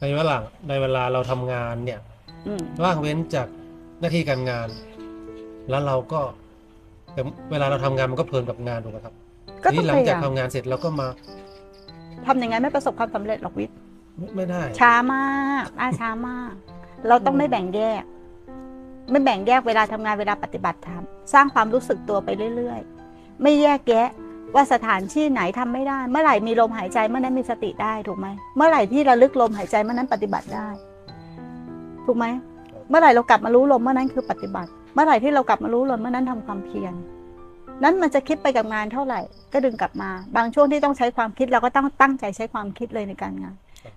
ในเวลาในเวลาเราทำงานเนี่ยอืมว่างเว้นจากหน้าที่การงาน แล้วเราก็แต่เวลาเราทำงานมันก็เพลินกับงานถูกไหมครับก็ทีต้อนี้งหลัพงยาจากยามทำงานเสร็จเราก็มาทำยังไงไม่ประสบความสำเร็จหรอกวิทย์ ไม่ไม่ได้ ช้ามากอ่าช้ามาก เราต้องไม่แบ่งแยก ไม่แบ่งแยกเวลาทำงานเวลาปฏิบัติธรรม สร้างความรู้สึกตัวไปเรื่อย ๆ ไม่แยกแยะ ว่าสถานที่ไหนทำไม่ได้ เมื่อไหร่มีลมหายใจเมื่อนั้นมีสติได้ถูกไหมเมื่อไหร่ที่ระลึกลมหายใจเมื่อนั้นปฏิบัติได้ ถูกไหมเมื่อไหร่เรากลับมารู้ลมเมื่อนั้นคือปฏิบัติ เมื่อไหร่ที่เรากลับมารู้ลมเมื่อนั้นทำความเพียรนั้นมันจะคิดไปกับงานเท่าไหร่ก็ดึงกลับมา บางช่วงที่ต้องใช้ความคิดเราก็ต้องตั้งใจใช้ความคิดเลยในการงาน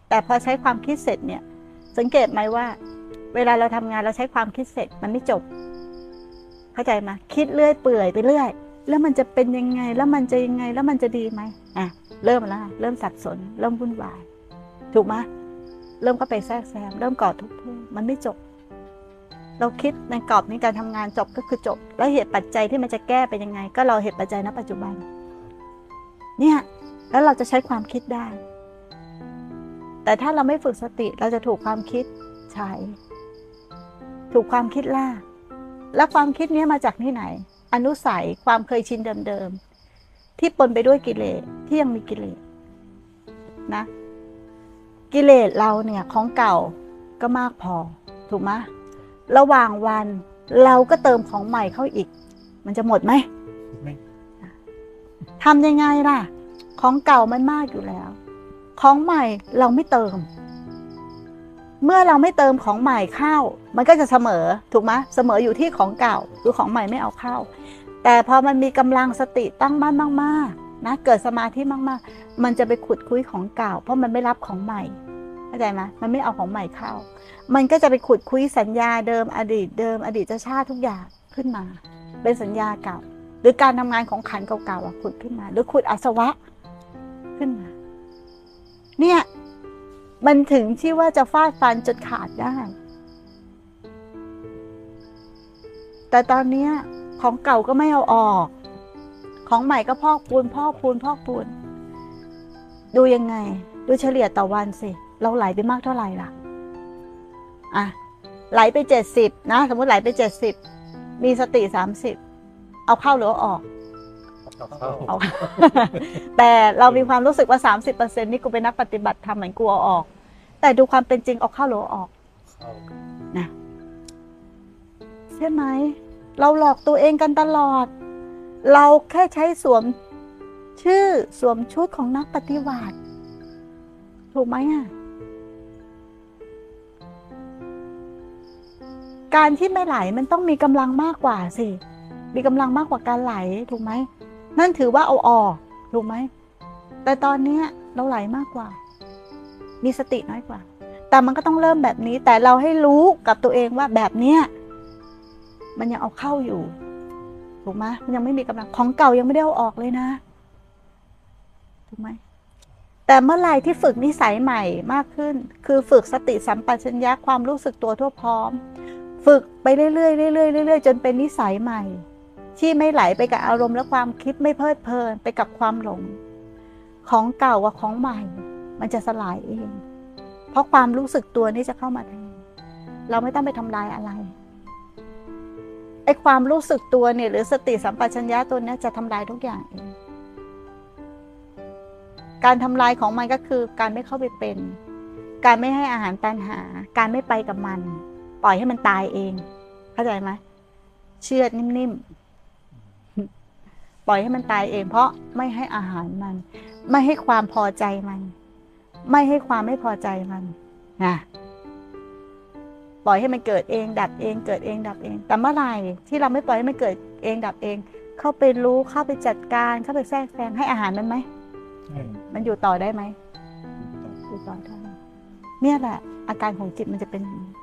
แต่พอใช้ความคิดเสร็จเนี่ย สังเกตไหมว่า เวลาเราทำงานเราใช้ความคิดเสร็จมันไม่จบ เข้าใจไหมคิดเรื่อยเปื่อยไปเรื่อย แล้วมันจะเป็นยังไงแล้วมันจะยังไงแล้วมันจะดีไหมอะเริ่มแล้วเริ่มสับสน เริ่มวุ่นวาย ถูกไหมเริ่มก็ไปแทรกแซงเริ่มก่อทุกข์มันไม่จบ เราคิดในกรอบในการทำงานจบก็คือจบ แล้วเหตุปัจจัยที่มันจะแก้เป็นยังไง ก็รอเหตุปัจจัยณปัจจุบัน เนี่ยแล้วเราจะใช้ความคิดได้ แต่ถ้าเราไม่ฝึกสติเราจะถูกความคิดใช้ ถูกความคิดล่า แล้วความคิดนี้มาจากที่ไหน อนุสัยความเคยชินเดิมๆที่ปนไปด้วยกิเลสที่ยังมีกิเลสนะ กิเลสเราเนี่ยของเก่าก็มากพอ ถูกไหมระหว่างวันเราก็เติมของใหม่เข้าอีก มันจะหมดไหมไม่ทำยังไงล่ะ ของเก่ามันมากอยู่แล้ว ของใหม่เราไม่เติม เมื่อเราไม่เติมของใหม่เข้า มันก็จะเสมอถูกไหมเสมออยู่ที่ของเก่าคือของใหม่ไม่เอาเข้า แต่พอมันมีกำลังสติตั้งมั่นมากๆนะเกิดสมาธิมากๆ มันจะไปขุดคุยของเก่า เพราะมันไม่รับของใหม่เข้าใจไหมมันไม่เอาของใหม่เข้า มันก็จะไปขุดคุยสัญญาเดิมอดีตเดิม อดีตชาติทุกอย่างขึ้นมา เป็นสัญญาเก่า หรือการทำงานของขันเก่าๆอะขุดขึ้นมา หรือขุดอาสวะขึ้นมา เนี่ย มันถึงที่ว่าจะฟาดฟันจนขาดได้ แต่ตอนนี้ของเก่าก็ไม่เอาออก ของใหม่ก็พอกปูนพอกปูนพอกปูน ดูยังไง ดูเฉลี่ยต่อวันสิ เราไหลไปมากเท่าไหร่ล่ะ อะ ไหลไปเจ็ดสิบนะ สมมติไหลไปเจ็ดสิบ มีสติสามสิบ เอาเข้าหรือเอาออก เอาเข้าเอแต่เรามีความรู้สึกว่า 30%นี่กูเป็นนักปฏิบัติทำเหมือนกูเอาออก แต่ดูความเป็นจริงเอาเข้าหรือออกนะใช่ไหม เราหลอกตัวเองกันตลอด เราแค่ใช้สวมชื่อสวมชุดของนักปฏิบัติถูกไหมอะการที่ไม่ไหลมันต้องมีกำลังมากกว่าสิ มีกำลังมากกว่าการไหลถูกไหม นั่นถือว่าเอาออกถูกไหม แต่ตอนเนี้ยเราไหลมากกว่า มีสติน้อยกว่า แต่มันก็ต้องเริ่มแบบนี้ แต่เราให้รู้กับตัวเองว่าแบบเนี้ยมันยังเอาเข้าอยู่ ถูกไหมมันยังไม่มีกำลัง ของเก่ายังไม่ได้เอาออกเลยนะ ถูกไหม แต่เมื่อไหร่ที่ฝึกนิสัยใหม่มากขึ้น คือฝึกสติสัมปชัญญะความรู้สึกตัวทั่วพร้อม ฝึกไปเรื่อยๆเรื่อยๆเรื่อยๆจนเป็นนิสัยใหม่ ที่ไม่ไหลไปกับอารมณ์และความคิดไม่เพลิดเพลินไปกับความหลง ของเก่ากับของใหม่ มันจะสลายเอง เพราะความรู้สึกตัวนี้จะเข้ามาแทนเราไม่ต้องไปทำลายอะไรไอ้ความรู้สึกตัวเนี่ยหรือสติสัมปชัญญะตัวนี้จะทำลายทุกอย่างเองการทำลายของมันก็คือการไม่เข้าไปเป็น การไม่ให้อาหารตันหา การไม่ไปกับมัน ปล่อยให้มันตายเอง เข้าใจไหมเชื่อนิ่มๆ ปล่อยให้มันตายเอง เพราะไม่ให้อาหารมัน ไม่ให้ความพอใจมัน ไม่ให้ความไม่พอใจมันนะปล่อยให้มันเกิดเอง ดับเอง เกิดเองดับเอง แต่เมื่อไหร่ที่เราไม่ปล่อยให้มันเกิดเองดับเอง เข้าไปรู้เข้าไปจัดการ เข้าไปแทรกแซงให้อาหารมันไหมใช่มันอยู่ต่อได้ไหมอยู่ต่อได้เนี่ยแหละ อาการของจิตมันจะเป็นอย่างนี้